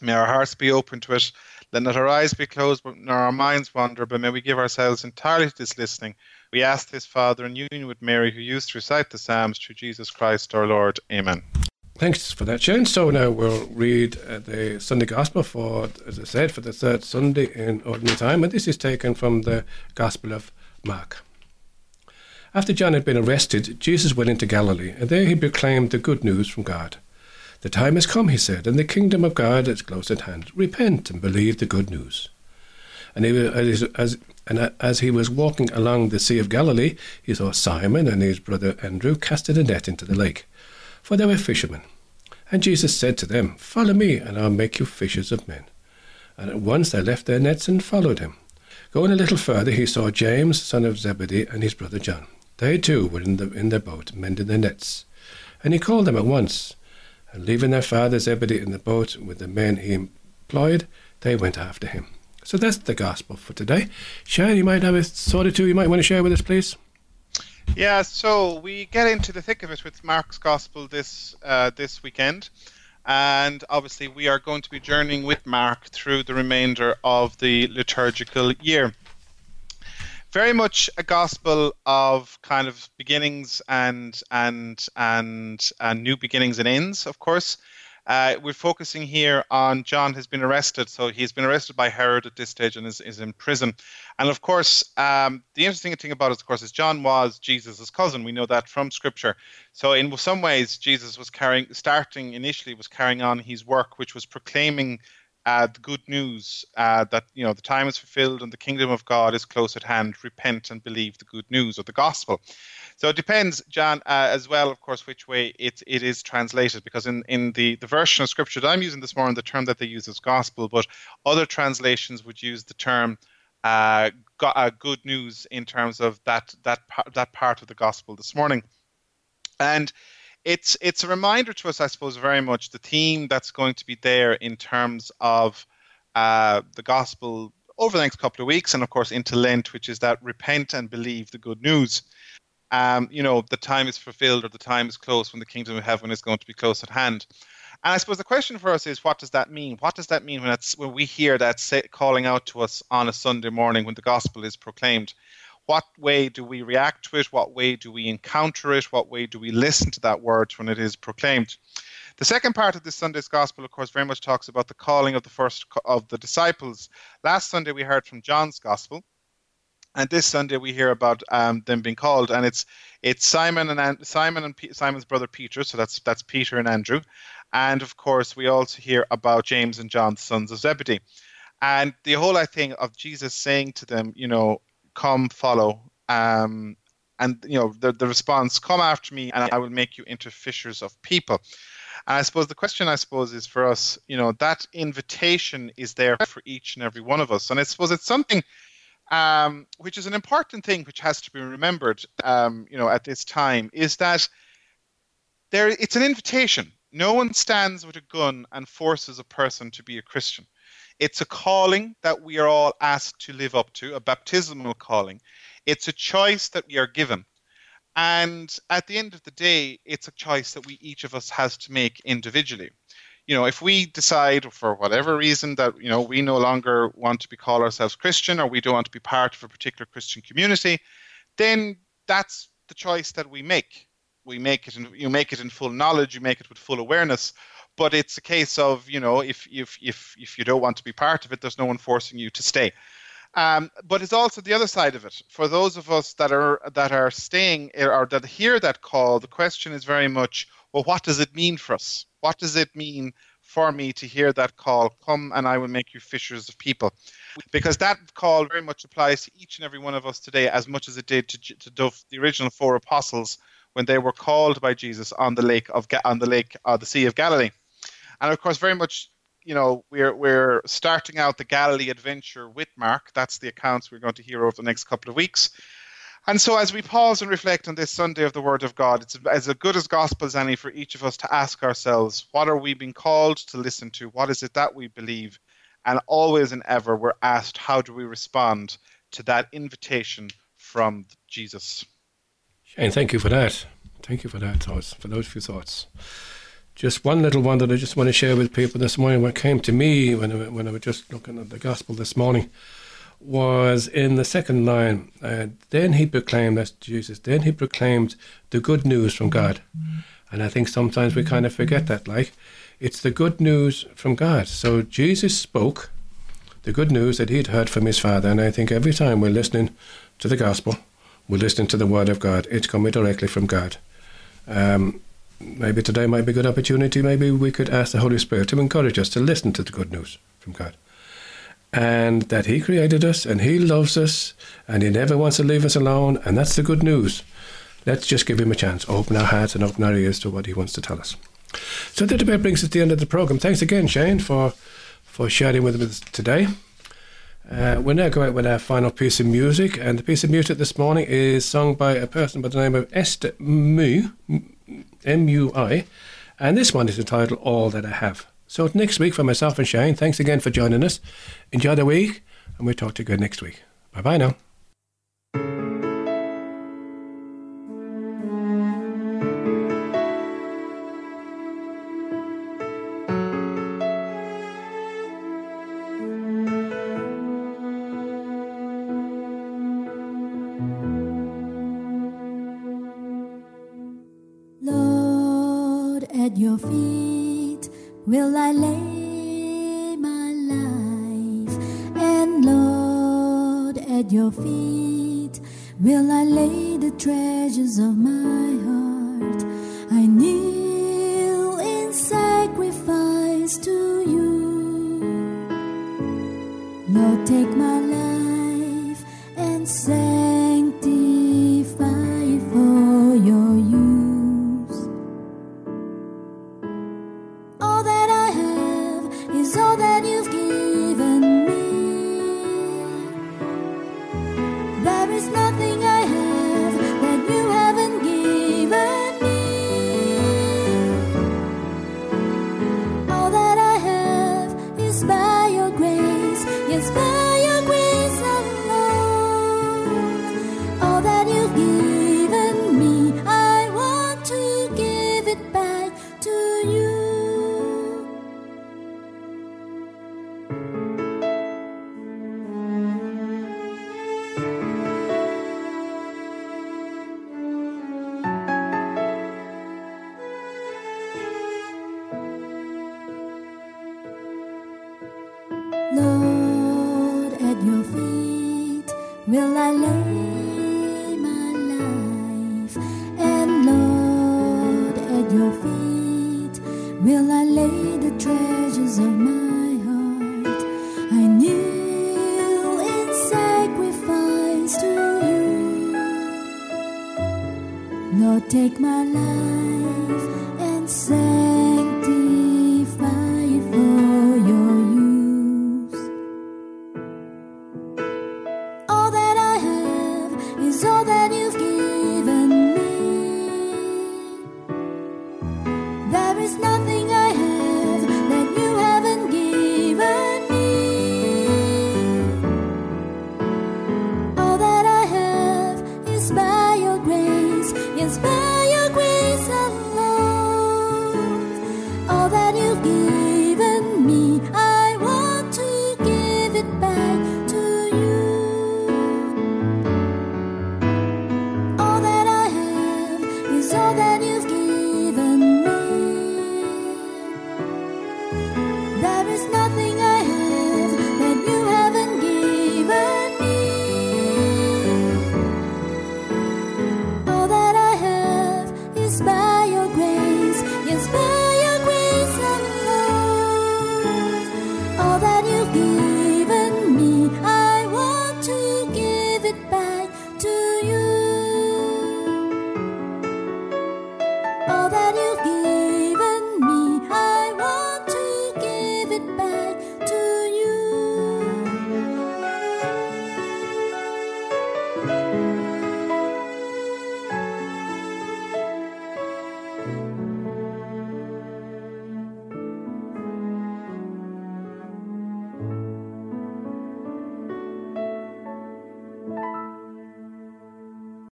May our hearts be open to it. Let not our eyes be closed, nor our minds wander, but may we give ourselves entirely to this listening. We ask this, Father, in union with Mary, who used to recite the Psalms through Jesus Christ our Lord. Amen. Thanks for that, Shane. So now we'll read uh, the Sunday Gospel for, as I said, for the third Sunday in Ordinary Time, and this is taken from the Gospel of Mark. After John had been arrested, Jesus went into Galilee, and there he proclaimed the good news from God. The time has come, he said, and the kingdom of God is close at hand. Repent and believe the good news. And, he, as, as, and as he was walking along the Sea of Galilee, he saw Simon and his brother Andrew casting a net into the lake, for they were fishermen. And Jesus said to them, Follow me, and I'll make you fishers of men. And at once they left their nets and followed him. Going a little further, he saw James, son of Zebedee, and his brother John. They too were in, the, in their boat, mending their nets. And he called them at once. And leaving their father Zebedee in the boat with the men he employed, they went after him. So that's the gospel for today. Shane, you might have a thought or two you might want to share with us, please. Yeah, so we get into the thick of it with Mark's gospel this uh, this weekend, and obviously we are going to be journeying with Mark through the remainder of the liturgical year very much a gospel of kind of beginnings and and and, and new beginnings and ends, of course. Uh, we're focusing here on John has been arrested, so he's been arrested by Herod at this stage and is, is in prison. And of course, um, the interesting thing about it, of course, is John was Jesus' cousin. We know that from Scripture. So in some ways, Jesus was carrying, starting initially, was carrying on his work, which was proclaiming uh, the good news uh, that you know the time is fulfilled and the kingdom of God is close at hand. Repent and believe the good news of the gospel. So it depends, John, uh, as well, of course, which way it, it is translated. Because in, in the, the version of scripture that I'm using this morning, the term that they use is gospel, but other translations would use the term uh, go, uh, good news in terms of that that that part of the gospel this morning. And it's it's a reminder to us, I suppose, very much the theme that's going to be there in terms of uh, the gospel over the next couple of weeks, and of course into Lent, which is that repent and believe the good news. Um, you know, the time is fulfilled or the time is close when the kingdom of heaven is going to be close at hand. And I suppose the question for us is, what does that mean? What does that mean when when we hear that say, calling out to us on a Sunday morning when the gospel is proclaimed? what way do we react to it? What way do we encounter it? What way do we listen to that word when it is proclaimed? The second part of this Sunday's gospel, of course, very much talks about the calling of the first of the disciples. Last Sunday we heard from John's gospel, and this Sunday we hear about um, them being called, and it's it's Simon and Simon and P- Simon's brother Peter, so that's that's Peter and Andrew, and of course we also hear about James and John, sons of Zebedee, and the whole I think of Jesus saying to them, you know, come follow um, and you know the, the response come after me and i will make you into fishers of people. And i suppose the question i suppose is for us you know that invitation is there for each and every one of us. And i suppose it's something um, which is an important thing which has to be remembered um, you know at this time is that there it's an invitation no one stands with a gun and forces a person to be a christian it's a calling that we are all asked to live up to, a baptismal calling. It's a choice that we are given. And at the end of the day, it's a choice that we each of us has to make individually. You know, if we decide for whatever reason that, you know, we no longer want to be called ourselves Christian or we don't want to be part of a particular Christian community, then that's the choice that we make. We make it in, you make it in full knowledge, you make it with full awareness but it's a case of you know if if if if you don't want to be part of it there's no one forcing you to stay um, but it's also the other side of it for those of us that are that are staying or that hear that call the question is very much well what does it mean for us what does it mean for me to hear that call, Come and I will make you fishers of people. Because that call very much applies to each and every one of us today, as much as it did to, to the original four apostles when they were called by Jesus on the lake of on the lake, uh, the Sea of Galilee. And of course, very much you know we're we're starting out the Galilee adventure with Mark. That's the accounts we're going to hear over the next couple of weeks. And so, as we pause and reflect on this Sunday of the Word of God, it's as good as gospel as any for each of us to ask ourselves, what are we being called to listen to? What is it that we believe? And always and ever, we're asked, how do we respond to that invitation from Jesus? Shane, thank you for that. Thank you for that thoughts, for those few thoughts. Just one little one that I just want to share with people this morning. What came to me when I, when I was just looking at the gospel this morning was in the second line. Uh, then he proclaimed, that's Jesus, then he proclaimed the good news from God. And I think sometimes we kind of forget that, like, it's the good news from God. So Jesus spoke the good news that he'd heard from his Father. And I think every time we're listening to the gospel, we're listening to the Word of God, it's coming directly from God. Um, maybe today might be a good opportunity. Maybe we could ask the Holy Spirit to encourage us to listen to the good news from God and that He created us and He loves us and He never wants to leave us alone. And that's the good news. Let's just give Him a chance, open our hearts and open our ears to what He wants to tell us. So that about brings us to the end of the program. Thanks again, Shane, for for sharing with us today. Uh, we'll now go out with our final piece of music, and the piece of music this morning is sung by a person by the name of Esther Mui, M U I, and this one is entitled All That I Have. So next week for myself and Shane, thanks again for joining us. Enjoy the week, and we'll talk to you again next week. Bye bye now. Your feet will I lay my life, and Lord, at your feet will I lay the treasures of my heart. I kneel in sacrifice to you. Lord, take my Lord, take my life and sanctify